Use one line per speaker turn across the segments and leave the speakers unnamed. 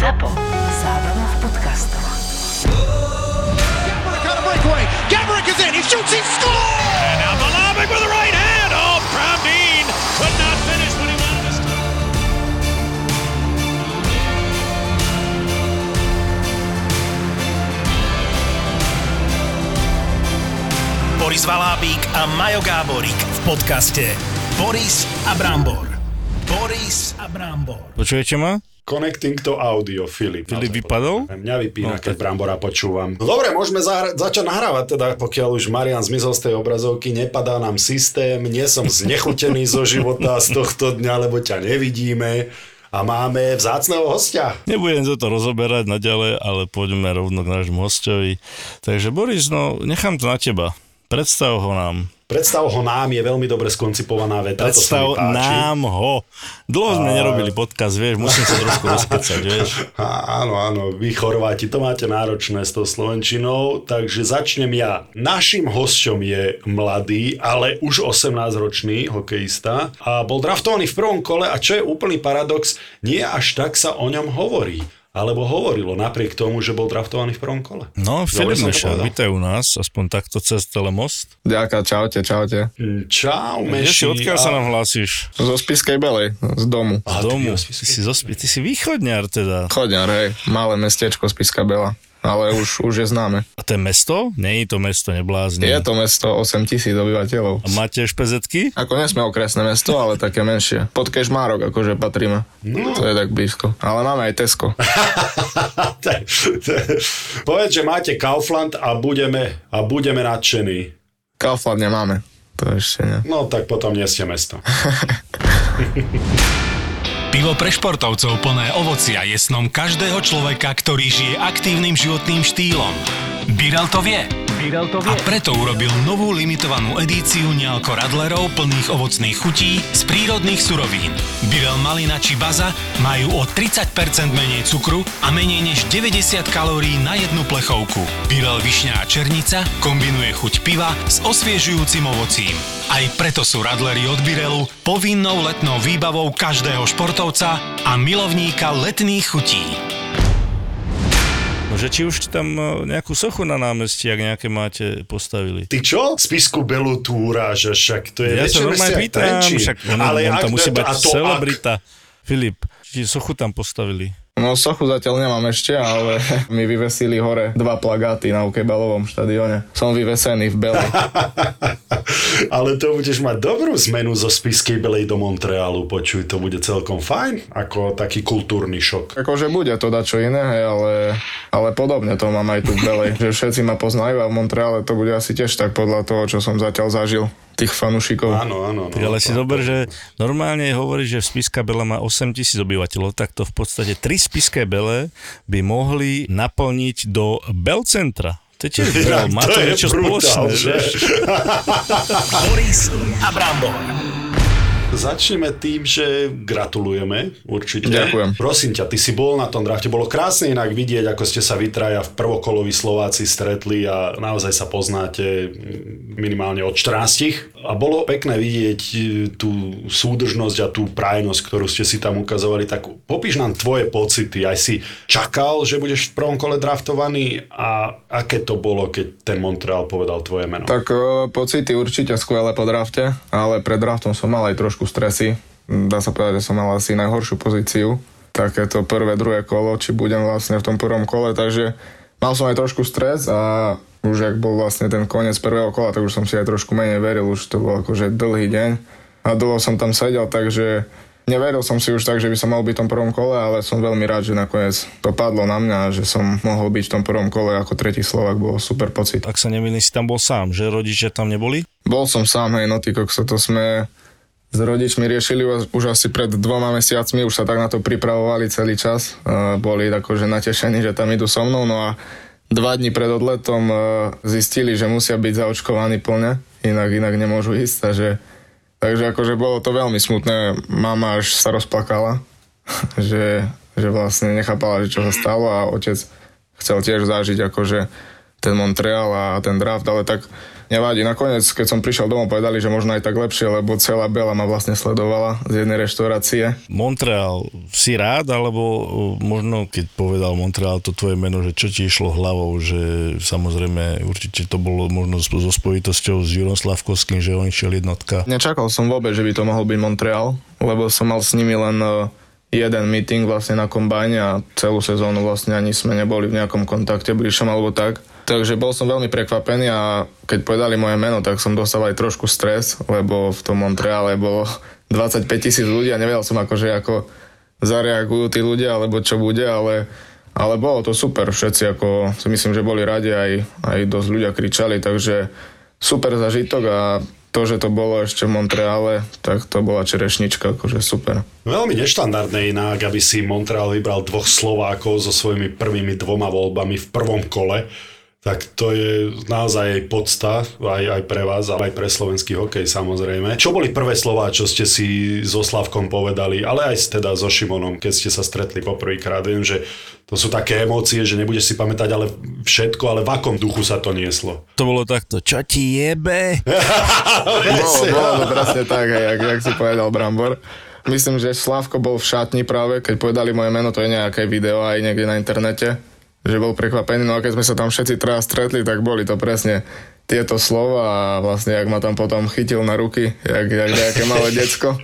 ZAPO. Zábrná v podcastov.
Got a breakaway. Gabrick is in. He shoots. He scores.
And now Malavik with the right hand. Oh, Dean could not finish when he wanted to stop.
Boris Valábík a Majo Gáborík v podcaste Boris a Brambor. Boris a Brambor.
Počujete ma?
Connecting to audio, Filip.
Filip vypadol?
Mňa vypína,
No,
keď
tak-
Brambora počúvam. No dobre, môžeme zahra- začať nahrávať, teda pokiaľ už Marian zmizol z tej obrazovky, nepadá nám systém, nie som znechutený zo života z tohto dňa, lebo ťa nevidíme a máme vzácného hostia.
Nebudem toto rozoberať naďalej, ale poďme rovno k nášmu hostovi. Takže Boris, no nechám to na teba. Predstav ho nám.
Predstav ho nám, je veľmi dobre skoncipovaná veta,
Predstav nám ho. Dlho sme nerobili podcast, vieš, musím sa trošku rozkecať, vieš.
Áno, áno, vy Chorváti, to máte náročné s tou Slovenčinou, takže začnem ja. Našim hosťom je mladý, ale už 18-ročný hokejista a bol draftovaný v prvom kole a čo je úplný paradox, nie až tak sa o ňom hovorí. Alebo hovorilo napriek tomu, že bol draftovaný v prvom kole.
No, Filip Meša, vítaj u nás, aspoň takto cez telemost.
Ďaká, čaute, čaute.
Čau,
Kde si,
Meši.
odkiaľ sa nám hlásiš?
Zo Spiskej Belej, z domu.
A,
Z domu.
ty,
Ty si, zo, ty si východňar teda.
Chodňar, hej, malé mestečko Spiska Bela. Ale už, už je známe.
A to je mesto? Nie je to mesto, neblázni.
Je to mesto 8 tisíc obyvateľov.
A máte špezetky?
Ako nesme okresné mesto, ale také menšie. Pod Kešmárok akože patríme. No. To je tak blízko. Ale máme aj Tesco.
Povedz, že máte Kaufland a budeme, a budeme nadšení.
Kaufland nemáme. To ešte nie.
No tak potom nie ste mesto.
Pivo pre športovcov plné ovocia je snom každého človeka, ktorý žije aktívnym životným štýlom. Birel to vie. Birel to vie. A preto urobil novú limitovanú edíciu nealko radlerov plných ovocných chutí z prírodných surovín. Birel malina či baza majú o 30% menej cukru a menej než 90 kalórií na jednu plechovku. Birel višňa a černica kombinuje chuť piva s osviežujúcim ovocím. Aj preto sú radlery od Birelu povinnou letnou výbavou každého športovca a milovníka letných chutí.
No, že či už tam e, nejakú sochu na námestí, ak nejaké máte, postavili.
Ty čo? Spisku Belu túra, že však to je
Ja sa normálne pýtam, však on,
Ale
on
ak
tam musí mať
a to
celebrita. Filip, či sochu tam postavili?
No sochu zatiaľ nemám ešte, ale mi vyvesili hore dva plagáty na ukebalovom štadióne. Som vyvesený v Bele.
Ale to budeš mať dobrú zmenu zo Spiskej Belej do Montrealu, počuj, to bude celkom fajn, ako taký kultúrny šok.
Akože bude to dať čo iné, hej, ale, ale podobne to mám aj tu v Belej. Že všetci ma poznajú a v Montreale to bude asi tiež tak podľa toho, čo som zatiaľ zažil. Tých fanúšikov.
Áno, áno. No,
ale si
to-
dober, že normálne hovorí, že Spiska Bela má 8 tisíc obyvateľov, tak to v podstate tri Spiské Bele by mohli naplniť do Belcentra. To je tiež má to,
je
niečo
brutál,
spoločné,
že?
Boris a Brambor.
Začneme tým, že gratulujeme určite.
Ďakujem.
Prosím ťa, ty si bol na tom drafte. Bolo krásne inak vidieť, ako ste sa vytraja v prvokoloví Slováci stretli a naozaj sa poznáte minimálne od 14. A bolo pekné vidieť e, tú súdržnosť a tú prajnosť, ktorú ste si tam ukazovali. Tak popíš nám tvoje pocity. Aj si čakal, že budeš v prvom kole draftovaný a aké to bolo, keď ten Montreal povedal tvoje meno?
Tak o, pocity určite skvelé po drafte, ale pred draftom som mal aj trošku stresy. Dá sa povedať, že som mal asi najhoršiu pozíciu. Takéto prvé, druhé kolo, či budem vlastne v tom prvom kole, takže mal som aj trošku stres a už ak bol vlastne ten koniec prvého kola, tak už som si aj trošku menej veril, už to bol akože dlhý deň a dlho som tam sedel, takže neveril som si už tak, že by som mal byť v tom prvom kole, ale som veľmi rád, že nakoniec to padlo na mňa že som mohol byť v tom prvom kole ako tretí Slovak, bol super pocit.
Ak sa nemýlim, si tam bol sám, že rodičia tam neboli?
Bol som sám, hej, no ty kokso, to sme s rodičmi riešili už- asi pred dvoma mesiacmi, už sa tak na to pripravovali celý čas. Uh, boli akože natešení, že tam idú so mnou, no a dva dní pred odletom uh, zistili, že musia byť zaočkovaní plne, inak, inak nemôžu ísť, takže, takže akože bolo to veľmi smutné. Mama až sa rozplakala, že, že vlastne nechápala, že čo sa stalo a otec chcel tiež zažiť akože ten Montreal a ten draft, ale tak nevadí. Nakoniec, keď som prišiel domov, povedali, že možno aj tak lepšie, lebo celá Bela ma vlastne sledovala z jednej reštaurácie.
Montreal si rád, alebo uh, možno keď povedal Montreal to tvoje meno, že čo ti išlo hlavou, že samozrejme určite to bolo možno so spojitosťou s Jurom Slavkovským, že on išiel jednotka.
Nečakal som vôbec, že by to mohol byť Montreal, lebo som mal s nimi len uh, jeden meeting vlastne na kombajne a celú sezónu vlastne ani sme neboli v nejakom kontakte bližšom alebo tak. Takže bol som veľmi prekvapený a keď povedali moje meno, tak som dostal aj trošku stres, lebo v tom Montreale bolo 25 tisíc ľudí a nevedel som akože ako zareagujú tí ľudia, alebo čo bude, ale, ale bolo to super. Všetci ako si myslím, že boli radi, aj, aj dosť ľudia kričali, takže super zažitok a to, že to bolo ešte v Montreale, tak to bola čerešnička, akože super.
Veľmi neštandardné inak, aby si Montreal vybral dvoch Slovákov so svojimi prvými dvoma voľbami v prvom kole tak to je naozaj podsta aj, aj pre vás, ale aj pre slovenský hokej samozrejme. Čo boli prvé slová, čo ste si so Slavkom povedali, ale aj teda so Šimonom, keď ste sa stretli poprvýkrát? Viem, že to sú také emócie, že nebudeš si pamätať ale všetko, ale v akom duchu sa to nieslo?
To bolo takto, čo ti jebe?
bolo, bolo to presne tak, jak, jak si povedal Brambor. Myslím, že Slavko bol v šatni práve, keď povedali moje meno, to je nejaké video aj niekde na internete že bol prekvapený. No a keď sme sa tam všetci traja stretli, tak boli to presne tieto slova a vlastne jak ma tam potom chytil na ruky, jak, jak nejaké malé decko.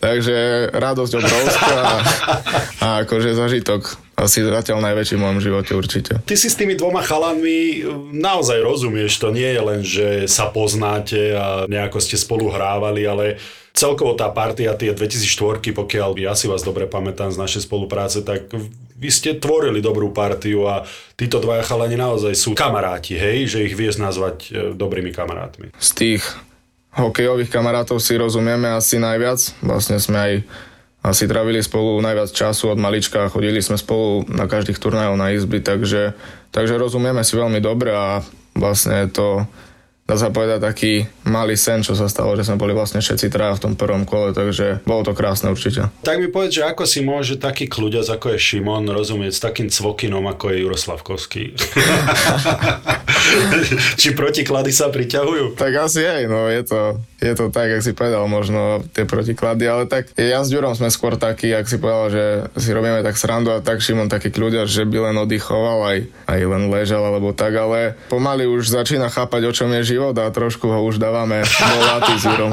Takže radosť obrovská a, a akože zažitok asi zatiaľ najväčší v mojom živote určite.
Ty si s tými dvoma chalanmi naozaj rozumieš, to nie je len, že sa poznáte a nejako ste spolu hrávali, ale celkovo tá partia, tie 2004, pokiaľ ja si vás dobre pamätám z našej spolupráce, tak vy ste tvorili dobrú partiu a títo dvaja chalani naozaj sú kamaráti, hej, že ich vieš nazvať e, dobrými kamarátmi.
Z tých hokejových kamarátov si rozumieme asi najviac. Vlastne sme aj asi travili spolu najviac času od malička chodili sme spolu na každých turnajov na izby, takže, takže rozumieme si veľmi dobre a vlastne to dá sa povedať, taký malý sen, čo sa stalo, že sme boli vlastne všetci traja v tom prvom kole, takže bolo to krásne určite.
Tak mi povedz, že ako si môže taký kľuďac, ako je Šimon, rozumieť s takým cvokinom, ako je Juroslavkovský? Či protiklady sa priťahujú?
Tak asi aj, no je to, je to tak, jak si povedal, možno tie protiklady, ale tak ja s Ďurom sme skôr takí, jak si povedal, že si robíme tak srandu a tak Šimon taký kľuďac, že by len oddychoval, aj, aj len ležal alebo tak, ale pomaly už začína chápať, o čom je život život a trošku ho už dávame volatý s Jurom.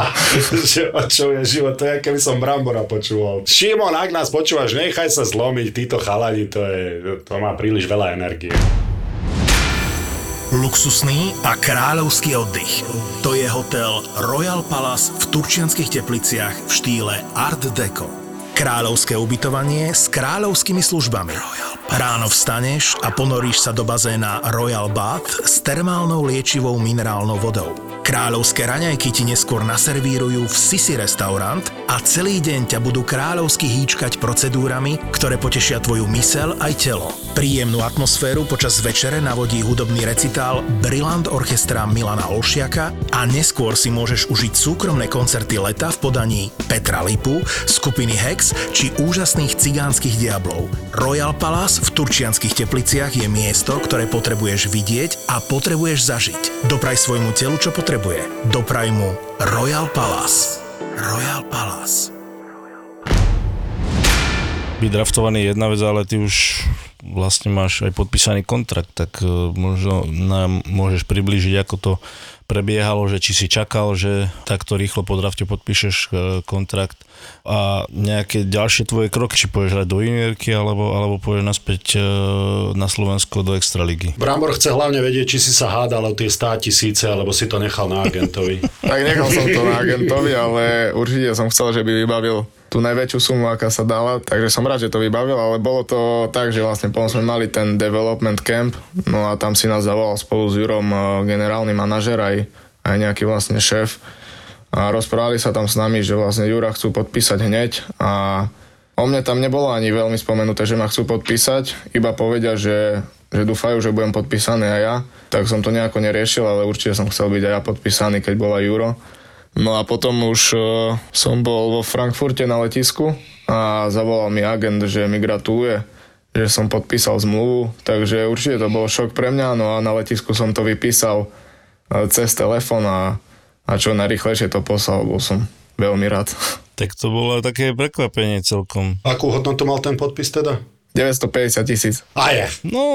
čo je život? To je, keby som Brambora počúval. Šimon, ak nás počúvaš, nechaj sa zlomiť, títo chalani, to, je, to má príliš veľa energie.
Luxusný a kráľovský oddych. To je hotel Royal Palace v Turčianskych tepliciach v štýle Art Deco. Kráľovské ubytovanie s kráľovskými službami. Ráno vstaneš a ponoríš sa do bazéna Royal Bath s termálnou liečivou minerálnou vodou. Kráľovské raňajky ti neskôr naservírujú v Sisi restaurant a celý deň ťa budú kráľovsky hýčkať procedúrami, ktoré potešia tvoju mysel aj telo. Príjemnú atmosféru počas večere navodí hudobný recitál Brillant Orchestra Milana Olšiaka a neskôr si môžeš užiť súkromné koncerty leta v podaní Petra Lipu, skupiny Hex či úžasných cigánskych diablov. Royal Palace v Turčianských tepliciach je miesto, ktoré potrebuješ vidieť a potrebuješ zažiť. Dopraj svojmu telu, čo potrebuje. Dopraj mu Royal Palace. Royal Palace.
Byť draftovaný je jedna vec, ale ty už vlastne máš aj podpísaný kontrakt, tak e, možno nám môžeš priblížiť, ako to prebiehalo, že či si čakal, že takto rýchlo po drafte podpíšeš e, kontrakt a nejaké ďalšie tvoje kroky, či pôjdeš hrať do juniorky, alebo, alebo pôjdeš naspäť e, na Slovensko do Extraligy.
Brambor chce hlavne vedieť, či si sa hádal o tie 100 tisíce, alebo si to nechal na agentovi.
tak nechal som to na agentovi, ale určite som chcel, že by vybavil tú najväčšiu sumu, aká sa dala, takže som rád, že to vybavil, ale bolo to tak, že vlastne potom sme mali ten development camp, no a tam si nás zavolal spolu s Jurom eh, generálny manažer aj, aj nejaký vlastne šéf a rozprávali sa tam s nami, že vlastne Jura chcú podpísať hneď a o mne tam nebolo ani veľmi spomenuté, že ma chcú podpísať, iba povedia, že, že dúfajú, že budem podpísaný aj ja, tak som to nejako neriešil, ale určite som chcel byť aj ja podpísaný, keď bola Juro. No a potom už uh, som bol vo Frankfurte na letisku a zavolal mi agent, že mi gratuluje, že som podpísal zmluvu, takže určite to bol šok pre mňa, no a na letisku som to vypísal e, cez telefón a, a čo najrychlejšie to poslal, bol som veľmi rád.
Tak to bolo také prekvapenie celkom.
Akú hodnotu mal ten podpis teda?
950 tisíc.
A je.
No,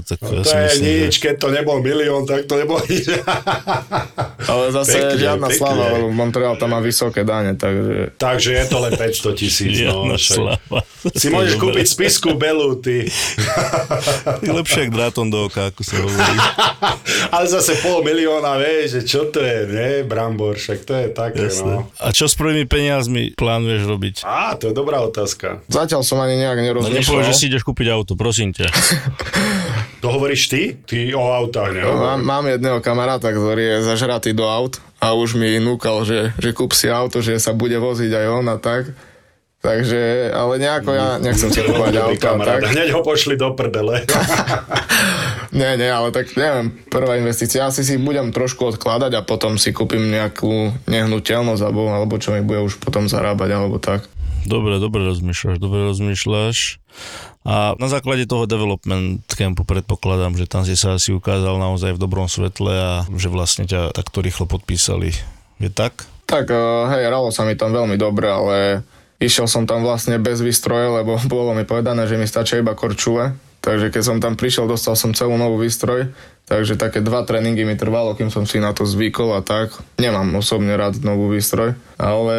tak
To
ja si
je
myslím,
nič,
že...
keď to nebol milión, tak to nebol nič.
Ale zase
Pekne,
žiadna
pekne.
slava, lebo Montreal tam má vysoké dane, takže
Takže je to len 500 tisíc. No,
Žiadna
však.
slava.
si môžeš kúpiť spisku Belu, ty.
Ty lepšie ako drátom do oka, ako sa hovorí.
Ale zase pol milióna, vieš, že čo to je, nie, Brambor, však to je také, no.
Jasné. A čo s prvými peniazmi plánuješ robiť?
Á, to je dobrá otázka.
zatiaľ som ani nejak
No
nerozmýšľal.
nepovieš, že si ideš kúpiť auto, prosím ťa.
To hovoríš ty? Ty o autách, ne?
Mám, mám jedného kamaráta, ktorý je zažratý do aut a už mi núkal, že, že kúp si auto, že sa bude voziť aj on a tak. Takže, ale nejako ja nechcem si kúpať auto tak.
Hneď ho pošli do prdele.
Nie, nie, ale tak neviem, prvá investícia, asi si budem trošku odkladať a potom si kúpim nejakú nehnuteľnosť alebo, alebo čo mi bude už potom zarábať alebo tak.
Dobre, dobre rozmýšľaš, dobre rozmýšľaš. A na základe toho development campu predpokladám, že tam si sa asi ukázal naozaj v dobrom svetle a že vlastne ťa takto rýchlo podpísali. Je tak?
Tak eh, hej, hralo sa mi tam veľmi dobre, ale išiel som tam vlastne bez výstroje, lebo bolo mi povedané, že mi stačia iba korčule. Takže keď som tam prišiel, dostal som celú novú výstroj, takže také dva tréningy mi trvalo, kým som si na to zvykol a tak. Nemám osobne rád novú výstroj, ale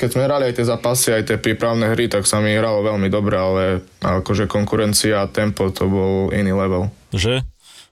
keď sme hrali aj tie zápasy, aj tie prípravné hry, tak sa mi hralo veľmi dobre, ale akože konkurencia a tempo to bol iný level.
Že?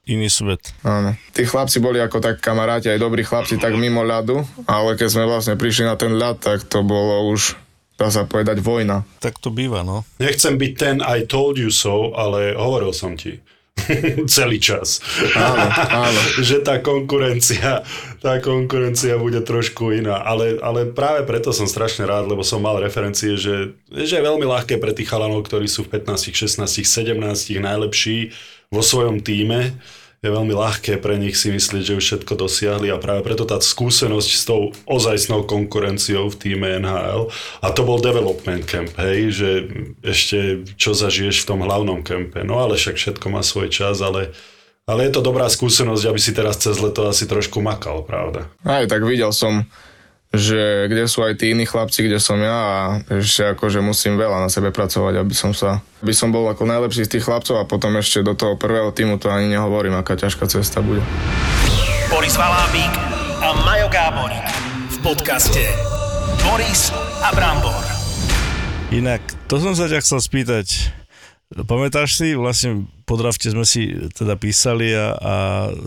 Iný svet.
Áno. Tí chlapci boli ako tak kamaráti, aj dobrí chlapci, tak mimo ľadu, ale keď sme vlastne prišli na ten ľad, tak to bolo už, dá sa povedať, vojna.
Tak to býva, no.
Nechcem byť ten I told you so, ale hovoril som ti. Celý čas.
Áno, áno.
že tá konkurencia, tá konkurencia bude trošku iná. Ale, ale práve preto som strašne rád, lebo som mal referencie, že, že je veľmi ľahké pre tých chalanov, ktorí sú v 15, 16, 17 najlepší vo svojom týme je veľmi ľahké pre nich si myslieť, že už všetko dosiahli a práve preto tá skúsenosť s tou ozajstnou konkurenciou v týme NHL a to bol development camp, hej, že ešte čo zažiješ v tom hlavnom kempe. No ale však všetko má svoj čas, ale, ale je to dobrá skúsenosť, aby si teraz cez leto asi trošku makal, pravda?
Aj tak videl som, že kde sú aj tí iní chlapci, kde som ja a ešte akože musím veľa na sebe pracovať, aby som sa, aby som bol ako najlepší z tých chlapcov a potom ešte do toho prvého týmu to ani nehovorím, aká ťažká cesta bude.
Boris Valábík a Majo Gáborík v podcaste Boris a Brambor.
Inak, to som sa ťa chcel spýtať. Pamätáš si, vlastne po drafte sme si teda písali a, a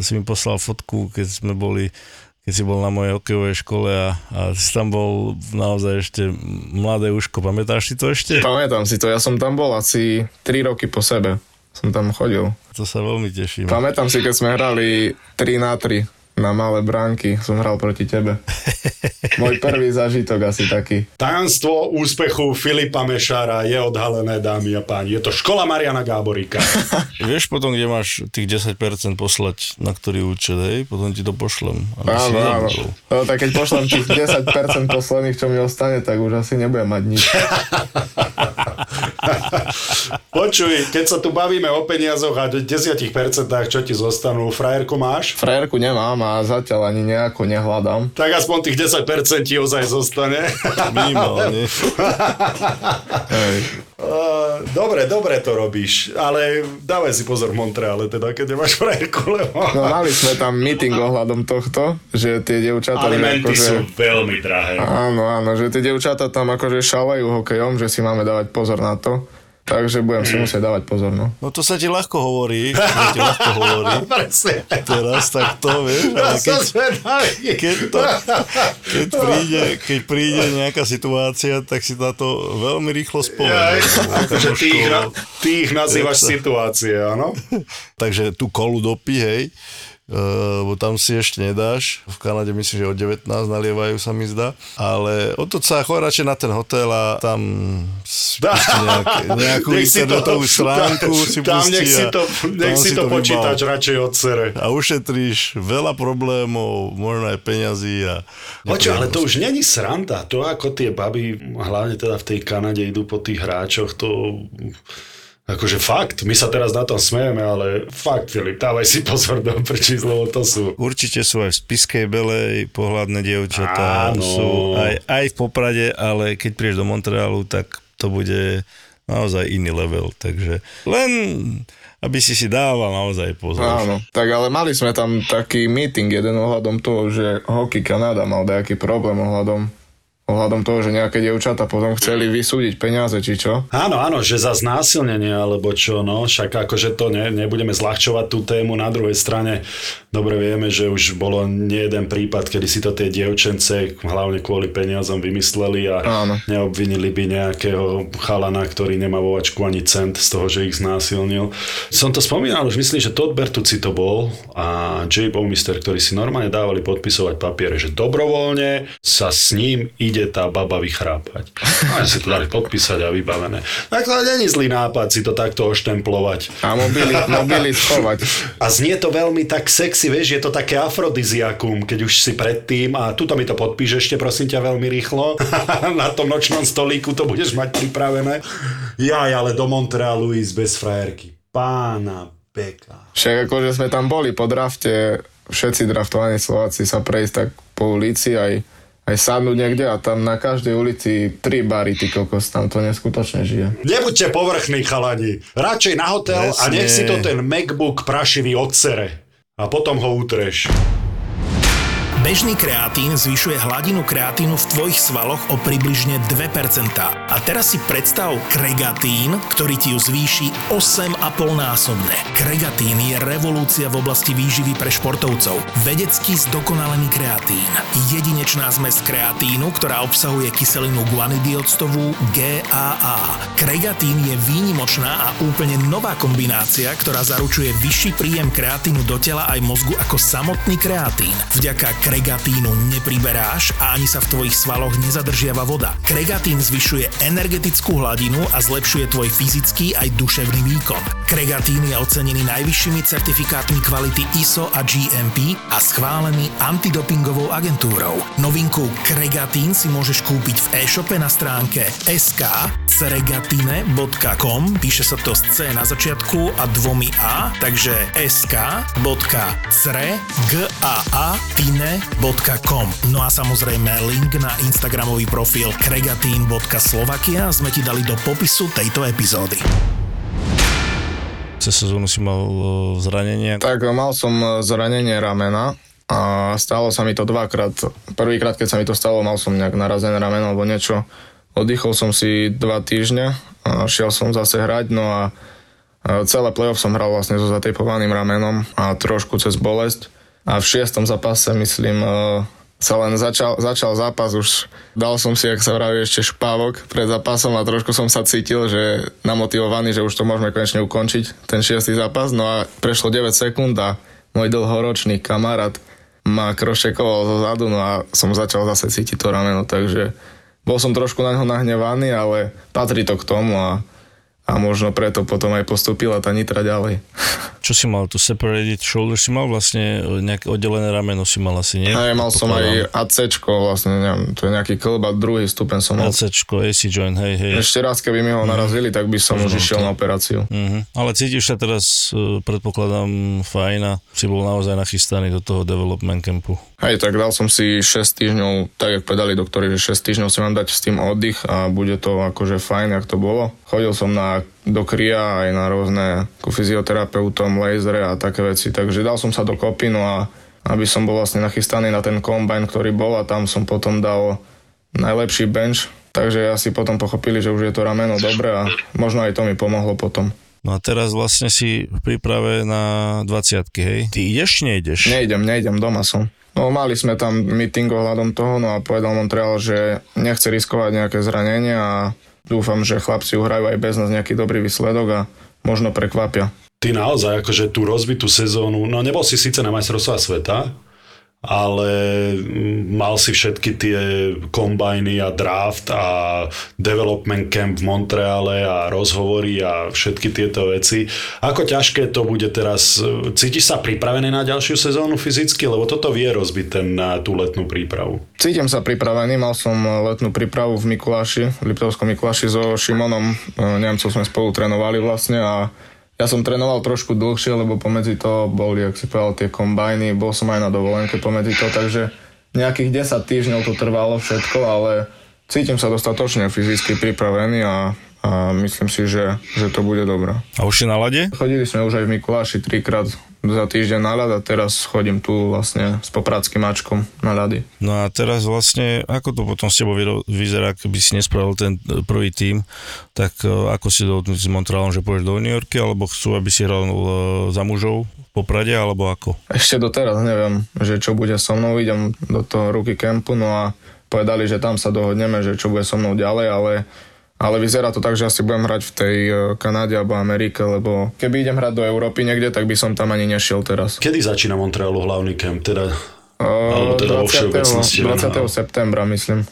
si mi poslal fotku, keď sme boli keď si bol na mojej hokejovej škole a, a si tam bol naozaj ešte mladé uško. Pamätáš si to ešte?
Pamätám si to, ja som tam bol asi 3 roky po sebe. Som tam chodil.
To sa veľmi teším.
Pamätám si, keď sme hrali 3 na 3 na malé bránky. Som hral proti tebe. Môj prvý zážitok asi taký.
Tajomstvo úspechu Filipa Mešára je odhalené, dámy a páni. Je to škola Mariana Gáboríka.
Vieš potom, kde máš tých 10% poslať na ktorý účet, hej? Potom ti to pošlem.
Áno, áno. No, tak keď pošlem tých 10% posledných, čo mi ostane, tak už asi nebudem mať nič.
Počuj, keď sa tu bavíme o peniazoch a 10%, čo ti zostanú, frajerku máš?
Frajerku nemám a zatiaľ ani nejako nehľadám.
Tak aspoň tých 10% ti ozaj zostane.
Minimálne.
Dobre, dobre to robíš, ale dávaj si pozor v Montreale, teda, keď nemáš frajerku, lebo...
No mali sme tam meeting ohľadom tohto, že tie dievčatá... že
Alimenty
akože,
sú veľmi drahé.
Áno, áno, že tie dievčatá tam akože šalajú hokejom, že si máme dávať pozor na to. Takže budem si musieť dávať pozor, no.
No to sa ti ľahko hovorí, to sa ti ľahko hovorí.
Presne.
Teraz tak to, vieš, ale keď, keď, to, keď, príde, keď príde nejaká situácia, tak si na to veľmi rýchlo
Jaj,
spomeneš.
akože ty ich, ty ich nazývaš situácie, áno?
Takže tú kolu dopí, hej, lebo tam si ešte nedáš. V Kanade myslím, že od 19 nalievajú sa mi zdá. Ale odtud sa choď radšej na ten hotel a tam si pustí nejaké, nejakú internetovú stránku si
Tam nech si to, nech si to počítač radšej odsere.
A ušetríš veľa problémov, možno aj peňazí a...
Počo, ale to už není sranda. To, ako tie baby, hlavne teda v tej Kanade, idú po tých hráčoch, to... Akože fakt, my sa teraz na tom smejeme, ale fakt, Filip, dávaj si pozor do prčí, lebo to sú...
Určite sú aj v Spiskej Belej pohľadné dievčatá,
Áno.
sú aj, aj v Poprade, ale keď prídeš do Montrealu, tak to bude naozaj iný level, takže len aby si si dával naozaj pozor.
Áno, tak ale mali sme tam taký meeting jeden ohľadom toho, že Hockey Kanada mal nejaký problém ohľadom ohľadom toho, že nejaké dievčata potom chceli vysúdiť peniaze, či čo?
Áno, áno, že za znásilnenie alebo čo, no, však akože to ne, nebudeme zľahčovať tú tému. Na druhej strane dobre vieme, že už bolo nie jeden prípad, kedy si to tie dievčence hlavne kvôli peniazom vymysleli a
Áno.
neobvinili by nejakého chalana, ktorý nemá vo vačku ani cent z toho, že ich znásilnil. Som to spomínal, už myslím, že Todd Bertucci to bol a Jay Bowmister, ktorí si normálne dávali podpisovať papiere, že dobrovoľne sa s ním ide tá baba vychrápať. A si to dali podpísať a vybavené. Tak to není zlý nápad si to takto oštemplovať.
A mobily, mobily schovať.
A znie to veľmi tak sexy, vieš, je to také afrodiziakum, keď už si predtým a tuto mi to podpíš ešte prosím ťa veľmi rýchlo. Na tom nočnom stolíku to budeš mať pripravené. Jaj, ale do Montrealu ísť bez frajerky. Pána peka.
Však akože sme tam boli po drafte, všetci draftovaní Slováci sa prejsť tak po ulici aj aj sadnúť niekde a tam na každej ulici tri bary, ty kokos, tam to neskutočne žije.
Nebuďte povrchní chalani. Radšej na hotel a nech si to ten MacBook prašivý odsere. A potom ho utreš.
Bežný kreatín zvyšuje hladinu kreatínu v tvojich svaloch o približne 2%. A teraz si predstav kregatín, ktorý ti ju zvýši 8,5 násobne. Kregatín je revolúcia v oblasti výživy pre športovcov. Vedecky zdokonalený kreatín. Jedinečná zmes kreatínu, ktorá obsahuje kyselinu guanidioctovú GAA. Kregatín je výnimočná a úplne nová kombinácia, ktorá zaručuje vyšší príjem kreatínu do tela aj mozgu ako samotný kreatín. Vďaka kregatínu nepriberáš a ani sa v tvojich svaloch nezadržiava voda. Kregatín zvyšuje energetickú hladinu a zlepšuje tvoj fyzický aj duševný výkon. Kregatín je ocenený najvyššími certifikátmi kvality ISO a GMP a schválený antidopingovou agentúrou. Novinku Kregatín si môžeš kúpiť v e-shope na stránke skceregatine.com píše sa to z C na začiatku a dvomi A, takže sk.cre.gatine.com No a samozrejme link na Instagramový profil kregatín.slovakia sme ti dali do popisu tejto epizódy.
Cez sezónu si mal e, zranenia.
Tak mal som e, zranenie ramena a stalo sa mi to dvakrát. Prvýkrát, keď sa mi to stalo, mal som nejak narazené rameno alebo niečo. Oddychol som si dva týždne a šiel som zase hrať, no a celé playoff som hral vlastne so zatejpovaným ramenom a trošku cez bolesť. A v šiestom zápase, myslím, e, sa len začal, začal zápas, už dal som si, ak sa vraví, ešte špávok pred zápasom a trošku som sa cítil, že namotivovaný, že už to môžeme konečne ukončiť, ten šiestý zápas. No a prešlo 9 sekúnd a môj dlhoročný kamarát ma krošekoval zo zadu, no a som začal zase cítiť to rameno, takže bol som trošku na ňo nahnevaný, ale patrí to k tomu a, a možno preto potom aj postupila tá nitra ďalej.
Čo si mal? Tu separated shoulder si mal vlastne nejaké oddelené rameno si mal asi, nie?
A mal som aj AC, vlastne, neviem, to je nejaký klba, druhý stupen som mal.
AC, AC joint, hej, hej.
Ešte raz, keby mi ho narazili, tak by som už išiel na operáciu.
Uh-huh. Ale cítiš sa teraz, e, predpokladám, fajn a si bol naozaj nachystaný do toho development campu.
Hej, tak dal som si 6 týždňov, tak jak povedali doktori, že 6 týždňov si mám dať s tým oddych a bude to akože fajn, jak to bolo. Chodil som na, do kria aj na rôzne ako fyzioterapeutom, lasery a také veci, takže dal som sa do kopy, no a aby som bol vlastne nachystaný na ten kombine, ktorý bol a tam som potom dal najlepší bench, takže asi potom pochopili, že už je to rameno dobre a možno aj to mi pomohlo potom.
No a teraz vlastne si v príprave na 20 hej? Ty ideš, nejdeš?
Nejdem, nejdem, doma som. No mali sme tam meeting ohľadom toho, no a povedal Montreal, že nechce riskovať nejaké zranenia a dúfam, že chlapci uhrajú aj bez nás nejaký dobrý výsledok a možno prekvapia.
Ty naozaj, akože tú rozbitú sezónu, no nebol si síce na majstrovstvá sveta, ale mm, mal si všetky tie kombajny a draft a development camp v Montreale a rozhovory a všetky tieto veci. Ako ťažké to bude teraz? Cítiš sa pripravený na ďalšiu sezónu fyzicky? Lebo toto vie rozbiť ten na tú letnú prípravu.
Cítim sa pripravený, mal som letnú prípravu v Mikuláši, v Liptovskom Mikuláši so Šimonom, e, Nemcov sme spolu trénovali vlastne a ja som trénoval trošku dlhšie, lebo pomedzi to boli, ak si povedal, tie kombajny, bol som aj na dovolenke pomedzi to, takže nejakých 10 týždňov to trvalo všetko, ale cítim sa dostatočne fyzicky pripravený a, a myslím si, že, že to bude dobré.
A už si na lade?
Chodili sme už aj v Mikuláši trikrát za týždeň na ľad a teraz chodím tu vlastne s popradským mačkom na ľady.
No a teraz vlastne, ako to potom s tebou vyzerá, keby si nespravil ten e, prvý tím, tak e, ako si dohodnúť s Montrealom, že pôjdeš do New Yorku, alebo chcú, aby si hral e, za mužov v Poprade, alebo ako?
Ešte doteraz neviem, že čo bude so mnou, idem do toho ruky campu, no a povedali, že tam sa dohodneme, že čo bude so mnou ďalej, ale ale vyzerá to tak, že asi budem hrať v tej e, Kanáde alebo Amerike, lebo keby idem hrať do Európy niekde, tak by som tam ani nešiel teraz.
Kedy začína Montrealu hlavný camp? Teda,
uh, alebo teda 20. 20. septembra, myslím.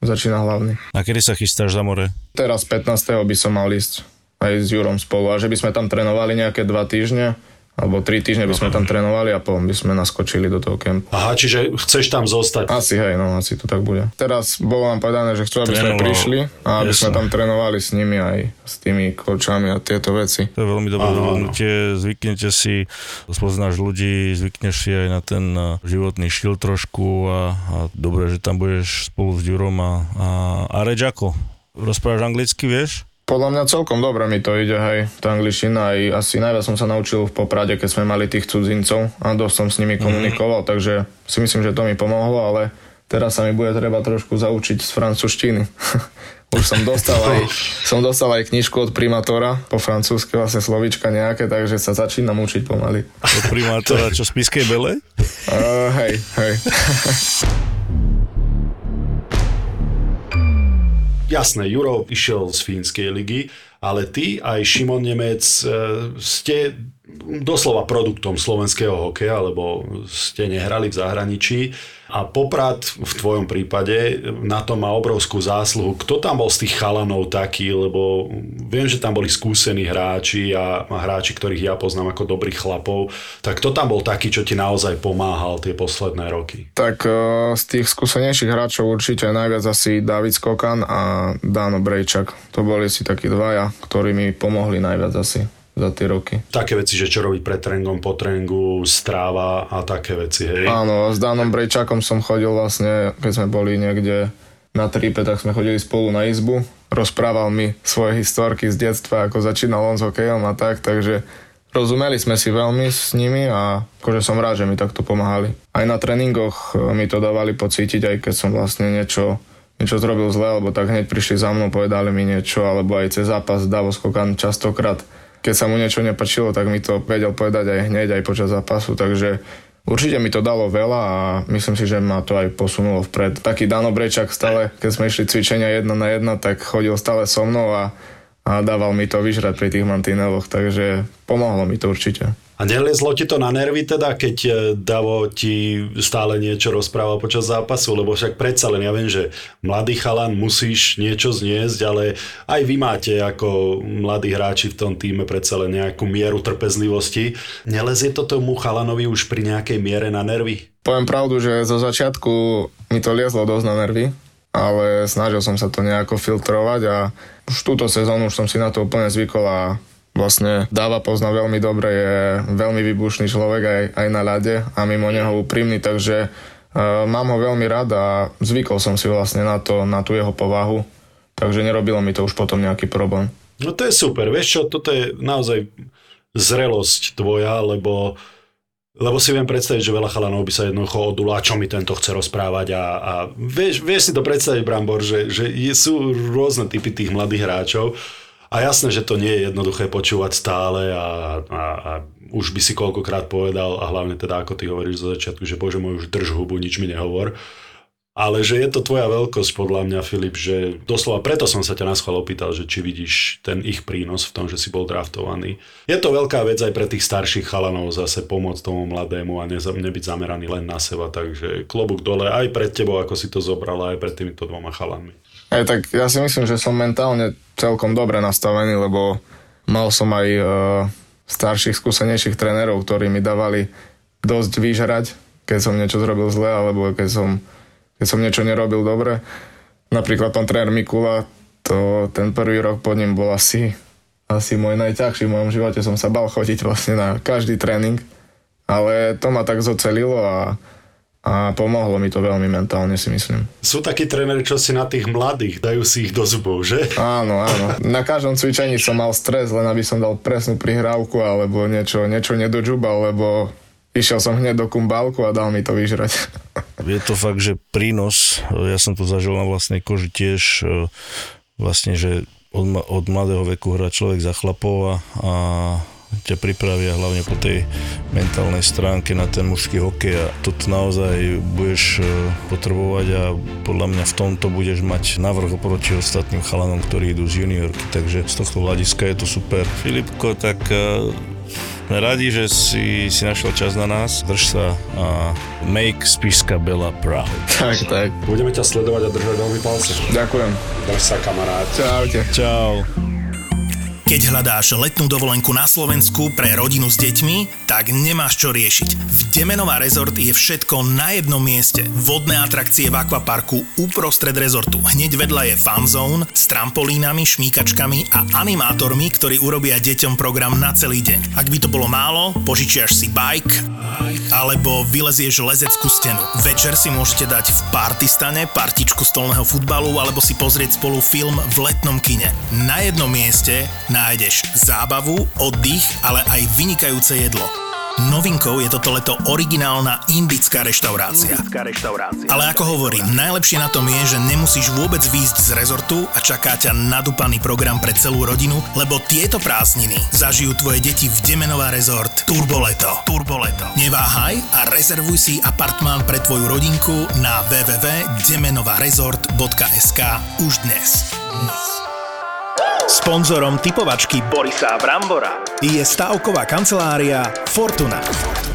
Začína hlavný.
A kedy sa chystáš za more?
Teraz 15. by som mal ísť aj s Jurom spolu a že by sme tam trénovali nejaké dva týždne alebo tri týždne by sme tam trénovali a potom by sme naskočili do toho kempu.
Aha, čiže chceš tam zostať?
Asi hej, no asi to tak bude. Teraz bolo nám povedané, že chcú, aby Trénoval. sme prišli a aby Jasne. sme tam trénovali s nimi aj s tými kočami a tieto veci.
To je veľmi dobré rozhodnutie, zvyknete si, spoznáš ľudí, zvykneš si aj na ten eh, životný štýl trošku a, a dobre, že tam budeš spolu s Jurom a, a, a reč ako? Rozprávaš anglicky, vieš?
Podľa mňa celkom dobre mi to ide, hej, tá angličtina. Aj asi najviac som sa naučil v Poprade, keď sme mali tých cudzincov a dosť som s nimi mhm. komunikoval, mm-hmm. takže si myslím, že to mi pomohlo, ale teraz sa mi bude treba trošku zaučiť z francúzštiny. Už som dostal aj, som dostal aj knižku od primátora, po francúzsky vlastne slovíčka nejaké, takže sa začínam učiť pomaly.
Od primátora čo z Piskej Bele?
Uh, hej, hej.
Jasné, Juro išiel z fínskej ligy, ale ty aj Šimon Nemec e, ste doslova produktom slovenského hokeja, lebo ste nehrali v zahraničí. A Poprad v tvojom prípade na to má obrovskú zásluhu. Kto tam bol z tých chalanov taký, lebo viem, že tam boli skúsení hráči a, hráči, ktorých ja poznám ako dobrých chlapov. Tak kto tam bol taký, čo ti naozaj pomáhal tie posledné roky?
Tak uh, z tých skúsenejších hráčov určite najviac asi David Skokan a Dano Brejčak. To boli si takí dvaja, ktorí mi pomohli najviac asi za tie roky.
Také veci, že čo robiť pred tréningom, po tréningu, stráva a také veci, hej?
Áno, s Danom Brejčakom som chodil vlastne, keď sme boli niekde na tripe, tak sme chodili spolu na izbu. Rozprával mi svoje historky z detstva, ako začínal on s hokejom a tak, takže rozumeli sme si veľmi s nimi a akože som rád, že mi takto pomáhali. Aj na tréningoch e, mi to dávali pocítiť, aj keď som vlastne niečo, niečo zrobil zle, alebo tak hneď prišli za mnou, povedali mi niečo, alebo aj cez zápas Davos Kokan častokrát keď sa mu niečo nepačilo, tak mi to vedel povedať aj hneď, aj počas zápasu, takže určite mi to dalo veľa a myslím si, že ma to aj posunulo vpred. Taký Dano Brečak stále, keď sme išli cvičenia jedna na jedna, tak chodil stále so mnou a, a dával mi to vyžrať pri tých mantineloch, takže pomohlo mi to určite.
A nelezlo ti to na nervy teda, keď e, Davo ti stále niečo rozprával počas zápasu, lebo však predsa len ja viem, že mladý chalan musíš niečo zniesť, ale aj vy máte ako mladí hráči v tom týme predsa len nejakú mieru trpezlivosti. Nelezie to tomu chalanovi už pri nejakej miere na nervy?
Poviem pravdu, že zo začiatku mi to liezlo dosť na nervy, ale snažil som sa to nejako filtrovať a už túto sezónu už som si na to úplne zvykol a vlastne Dáva pozná veľmi dobre, je veľmi vybušný človek aj, aj na ľade a mimo neho úprimný, takže uh, mám ho veľmi rád a zvykol som si vlastne na, to, na tú jeho povahu, takže nerobilo mi to už potom nejaký problém.
No to je super, vieš čo, toto je naozaj zrelosť tvoja, lebo lebo si viem predstaviť, že veľa chalanov by sa jednoducho odula, čo mi tento chce rozprávať a, a vieš, vieš si to predstaviť, Brambor, že, že sú rôzne typy tých mladých hráčov a jasné, že to nie je jednoduché počúvať stále a, a, a už by si koľkokrát povedal a hlavne teda ako ty hovoríš zo začiatku, že bože môj už drž hubu, nič mi nehovor. Ale že je to tvoja veľkosť podľa mňa, Filip, že doslova preto som sa ťa na schvál opýtal, že či vidíš ten ich prínos v tom, že si bol draftovaný. Je to veľká vec aj pre tých starších chalanov zase pomôcť tomu mladému a nebyť zameraný len na seba, takže klobúk dole aj pred tebou, ako si to zobrala, aj pred týmito dvoma chalanmi.
Aj tak ja si myslím, že som mentálne celkom dobre nastavený, lebo mal som aj e, starších, skúsenejších trénerov, ktorí mi dávali dosť vyžrať, keď som niečo zrobil zle, alebo keď som, keď som niečo nerobil dobre. Napríklad pán tréner Mikula, to, ten prvý rok pod ním bol asi, asi môj najťažší v mojom živote. Som sa bal chodiť vlastne na každý tréning, ale to ma tak zocelilo a a pomohlo mi to veľmi mentálne, si myslím.
Sú takí tréneri, čo si na tých mladých dajú si ich do zubov, že?
Áno, áno. Na každom cvičení som mal stres, len aby som dal presnú prihrávku alebo niečo, niečo nedodžubal, lebo išiel som hneď do kumbálku a dal mi to vyžrať.
Je to fakt, že prínos, ja som to zažil na vlastnej koži tiež, e, vlastne, že od, od mladého veku hrá človek za chlapov a, a ťa pripravia hlavne po tej mentálnej stránke na ten mužský hokej a to naozaj budeš e, potrebovať a podľa mňa v tomto budeš mať navrh oproti ostatným chalanom, ktorí idú z juniorky, takže z tohto hľadiska je to super. Filipko, tak e, sme radi, že si, si našiel čas na nás. Drž sa a make Spišská Bela proud.
Tak, tak.
Budeme ťa sledovať a držať veľmi palce.
Ďakujem.
Drž sa, kamarát.
Čaute.
Čau.
Keď hľadáš letnú dovolenku na Slovensku pre rodinu s deťmi, tak nemáš čo riešiť. V Demenová rezort je všetko na jednom mieste. Vodné atrakcie v akvaparku uprostred rezortu. Hneď vedľa je fanzone s trampolínami, šmíkačkami a animátormi, ktorí urobia deťom program na celý deň. Ak by to bolo málo, požičiaš si bike alebo vylezieš lezeckú stenu. Večer si môžete dať v partistane partičku stolného futbalu alebo si pozrieť spolu film v letnom kine. Na jednom mieste nájdeš zábavu, oddych, ale aj vynikajúce jedlo. Novinkou je toto leto originálna indická reštaurácia. Indická reštaurácia. Ale ako hovorím, najlepšie na tom je, že nemusíš vôbec výjsť z rezortu a čaká ťa nadúpaný program pre celú rodinu, lebo tieto prázdniny zažijú tvoje deti v Demenová rezort Turboleto. Turboleto. Neváhaj a rezervuj si apartmán pre tvoju rodinku na www.demenovarezort.sk už dnes. Sponzorom typovačky Borisa Brambora je stavková kancelária Fortuna.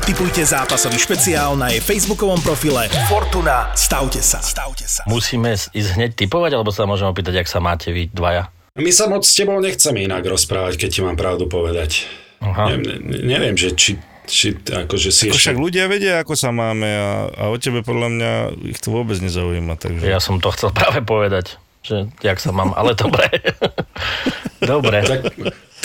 Typujte zápasový špeciál na jej facebookovom profile Fortuna. Stavte sa. Stavte sa.
Musíme ísť hneď typovať, alebo sa môžem opýtať, ak sa máte vy dvaja?
My sa moc s tebou nechceme inak rozprávať, keď ti mám pravdu povedať.
Aha.
Ne, ne, neviem, že či, či akože si
Ako
ešte...
však ľudia vedia, ako sa máme a, a o tebe podľa mňa ich to vôbec nezaujíma. Takže...
Ja som to chcel práve povedať, že jak sa mám, ale dobre. dobre.
Tak,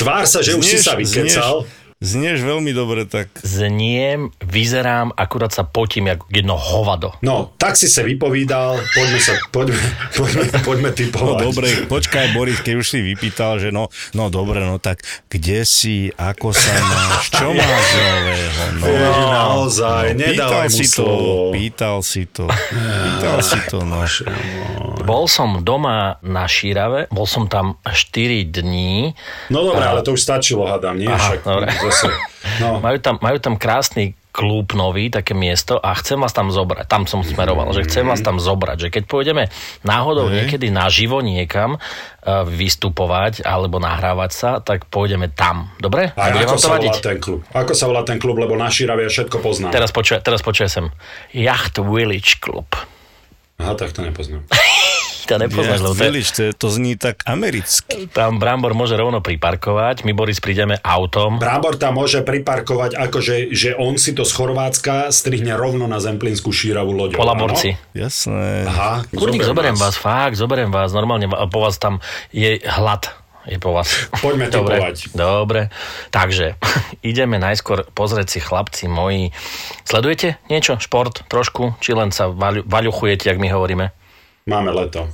tvár sa, že už si sa vykecal.
Znieš, znieš veľmi dobre, tak...
Zniem, vyzerám, akurát sa potím jak jedno hovado.
No, tak si sa vypovídal, poďme sa, poďme, poďme, poďme
No
typovať.
dobre, počkaj Boris, keď už si vypýtal, že no, no dobre, no tak kde si, ako sa máš, čo máš nového? No,
Ježi, naozaj, nedávaj mu
si to, pýtal si to, pýtal si to, no.
Bol som doma na Šírave, bol som tam 4 dní.
No dobre, ale to už stačilo, hádam, nie?
Aha,
Však
dobre.
zase, no.
Majú tam, majú tam krásny klub nový, také miesto a chcem vás tam zobrať. Tam som smeroval, že chcem vás tam zobrať, že keď pôjdeme náhodou
Hej.
niekedy naživo niekam uh, vystupovať alebo nahrávať sa, tak pôjdeme tam. Dobre?
A ako
vám to
sa
vadiť?
volá ten klub? Ako sa volá ten klub, lebo na Šíravie všetko poznám.
Teraz počuj, teraz počuj sem. Yacht Village Club.
Aha, tak to nepoznám.
To nepoznáš,
Ja, Village, to, je- to zní tak americky.
tam Brambor môže rovno priparkovať, my Boris prídeme autom.
Brábor tam môže priparkovať, akože že on si to z Chorvátska strihne rovno na Zemplínsku šíravú loďou.
Po Laborci.
Jasné.
Aha,
Kurník, zoberiem vás, fakt, zoberiem vás, normálne a po vás tam je hlad. Je po vás.
Poďme
Dobre,
typovať.
dobre. Takže, ideme najskôr pozrieť si chlapci moji. Sledujete niečo? Šport trošku? Či len sa vaľu, vaľuchujete, jak my hovoríme?
Máme leto.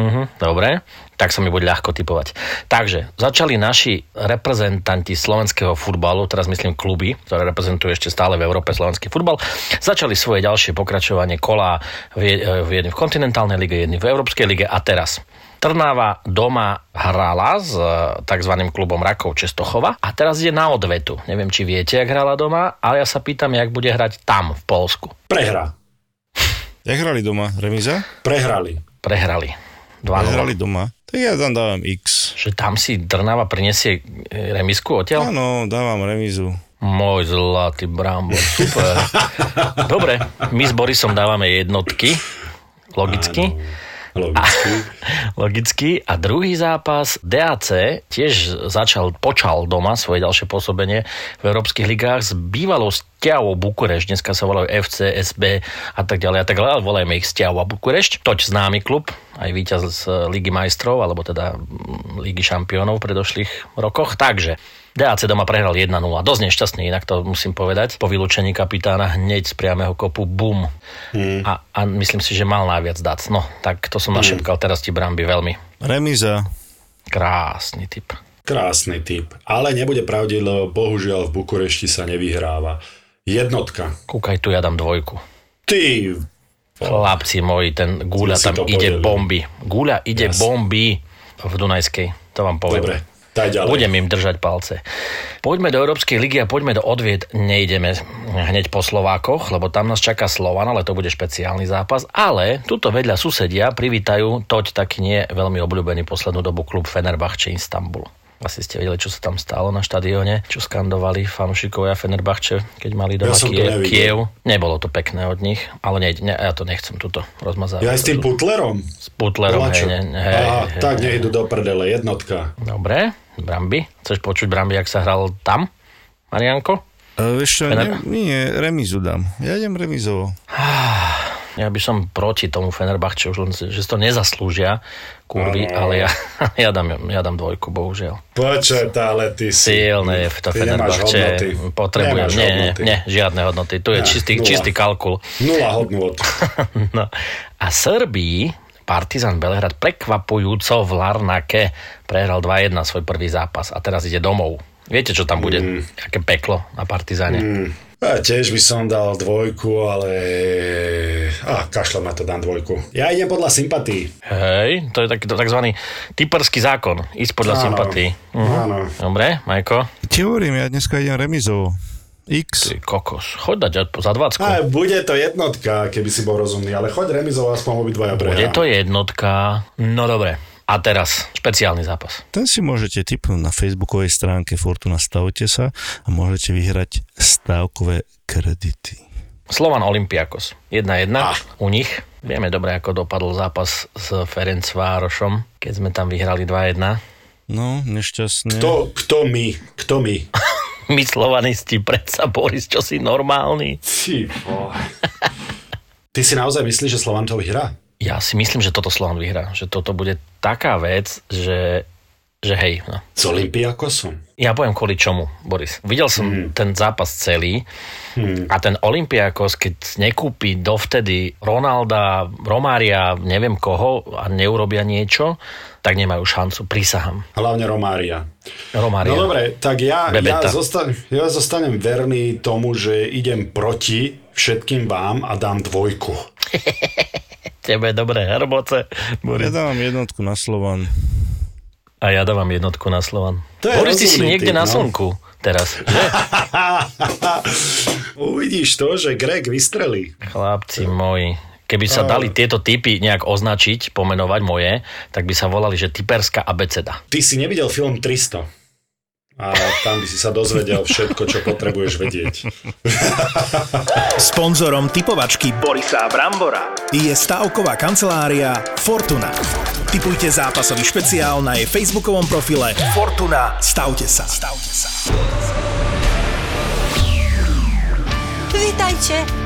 Mhm, dobre, tak sa mi bude ľahko typovať. Takže, začali naši reprezentanti slovenského futbalu, teraz myslím kluby, ktoré reprezentujú ešte stále v Európe slovenský futbal, začali svoje ďalšie pokračovanie kola v, je- v jedni v kontinentálnej lige, jedni v Európskej lige a teraz. Trnava doma hrala s e, tzv. klubom Rakov Čestochova a teraz ide na odvetu. Neviem, či viete, jak hrala doma, ale ja sa pýtam, jak bude hrať tam, v Polsku.
Prehra.
Jak hrali doma? Remiza?
Prehrali.
Prehrali. 2
Hrali doma. Tak ja tam dávam X.
Že tam si Trnava prinesie e, remisku odtiaľ?
Áno, dávam remizu.
Môj zlatý brambor, super. Dobre, my s Borisom dávame jednotky, logicky.
Logicky.
Logicky. A druhý zápas DAC tiež začal, počal doma svoje ďalšie pôsobenie v európskych ligách s bývalou Stiavou Bukurešť. Dneska sa volajú FC, SB a tak ďalej a tak ďalej. ale Volajme ich Stiava Bukurešť. Toť známy klub, aj víťaz z Ligy majstrov, alebo teda Ligy šampiónov v predošlých rokoch. Takže DAC doma prehral 1-0. Dosť nešťastný, inak to musím povedať. Po vylúčení kapitána hneď z priamého kopu bum.
Hmm.
A, a myslím si, že mal najviac dať. No, tak to som našepkal teraz ti Bramby veľmi.
Remiza.
Krásny typ.
Krásny typ. Ale nebude pravdiť, lebo bohužiaľ v Bukurešti sa nevyhráva. Jednotka.
Kúkaj tu, ja dám dvojku.
Ty,
Chlapci moji, ten Gúľa tam ide
podelili.
bomby. Gúľa ide
Jasne.
bomby v Dunajskej. To vám poviem.
dobre, daj ďalej.
Budem im držať palce. Poďme do Európskej ligy a poďme do odvied. Nejdeme hneď po Slovákoch, lebo tam nás čaká Slovan, ale to bude špeciálny zápas. Ale tuto vedľa susedia privítajú toť taký nie veľmi obľúbený poslednú dobu klub Fenerbahče Istanbul. Asi ste vedeli, čo sa tam stalo na štadióne, čo skandovali fanúšikovia Fenerbahče, keď mali doma
Ja
Kiev. Kiev. Nebolo to pekné od nich, ale ne, ne, ja to nechcem tuto rozmazávať.
Ja aj s tým Putlerom?
S Putlerom, hej, ne, hej,
Aha,
hej,
tak nech idú do prdele, jednotka.
Dobre, Bramby. Chceš počuť Bramby, jak sa hral tam, Marianko?
E, vieš čo,
Fener-
ne, nie, remizu dám. Ja idem remizovo.
Ja by som proti tomu Fenerbahče, už len, že si to nezaslúžia, kurvy, ale ja, ja, dám, ja dám dvojku, bohužiaľ.
Počet, ale ty si...
Silné je to Fenerbahče. Potrebujem. Nie, nie,
hodnoty.
nie, žiadne hodnoty. Tu je
Ne,
čistý,
nula.
čistý kalkul.
Nula hodnot.
No. A Srbí Partizan Belehrad prekvapujúco v Larnake prehral 2-1 svoj prvý zápas a teraz ide domov. Viete, čo tam bude?
Mm.
Aké peklo na Partizane.
Ja tiež by som dal dvojku, ale... A, kašľam na to, dám dvojku. Ja idem podľa sympatí.
Hej, to je taký takzvaný typerský zákon. Ísť podľa
Áno.
sympatí. Mhm.
Áno.
Dobre, Majko?
Ti hovorím, ja dneska idem remizovo. X.
Ty kokos. Choď dať za 20.
A bude to jednotka, keby si bol rozumný, ale choď remizov, aspoň obidvaja
Bude
prehrá.
to jednotka. No dobre. A teraz špeciálny zápas.
Ten si môžete tipnúť na facebookovej stránke Fortuna Stavte sa a môžete vyhrať stávkové kredity.
Slovan Olympiakos. 1-1
Ah.
u nich. Vieme dobre, ako dopadol zápas s Ferencvárošom, keď sme tam vyhrali 2-1.
No, nešťastne.
Kto, kto my? Kto my?
My slovanisti, predsa Boris, čo si normálny.
Ty. Ty si naozaj myslíš, že Slovan to vyhrá?
Ja si myslím, že toto Slovan vyhrá. Že toto bude taká vec, že, že hej, no.
S Olympiakosom?
Ja poviem kvôli čomu, Boris. Videl som hmm. ten zápas celý hmm. a ten Olympiakos, keď nekúpi dovtedy Ronalda, Romária, neviem koho a neurobia niečo, tak nemajú šancu, prisahám.
Hlavne Romária.
Romária.
No dobre, tak ja, ja,
Bebeta.
zostan, ja zostanem verný tomu, že idem proti všetkým vám a dám dvojku.
Tebe dobré herboce,
Ja
Boris.
dávam jednotku na Slovan.
A ja dávam jednotku na Slovan.
To je
Boris, ty si niekde
typ,
na
no.
slnku teraz.
Uvidíš to, že Greg vystrelí.
Chlapci moji. Keby sa dali tieto typy nejak označiť, pomenovať moje, tak by sa volali, že typerská abeceda.
Ty si nevidel film 300. A tam by si sa dozvedel všetko, čo potrebuješ vedieť.
Sponzorom typovačky Borisa Brambora je stavková kancelária Fortuna. Typujte zápasový špeciál na jej facebookovom profile Fortuna. Stavte sa. Stavte sa.
Vítajte,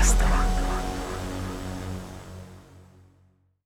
Подкастова.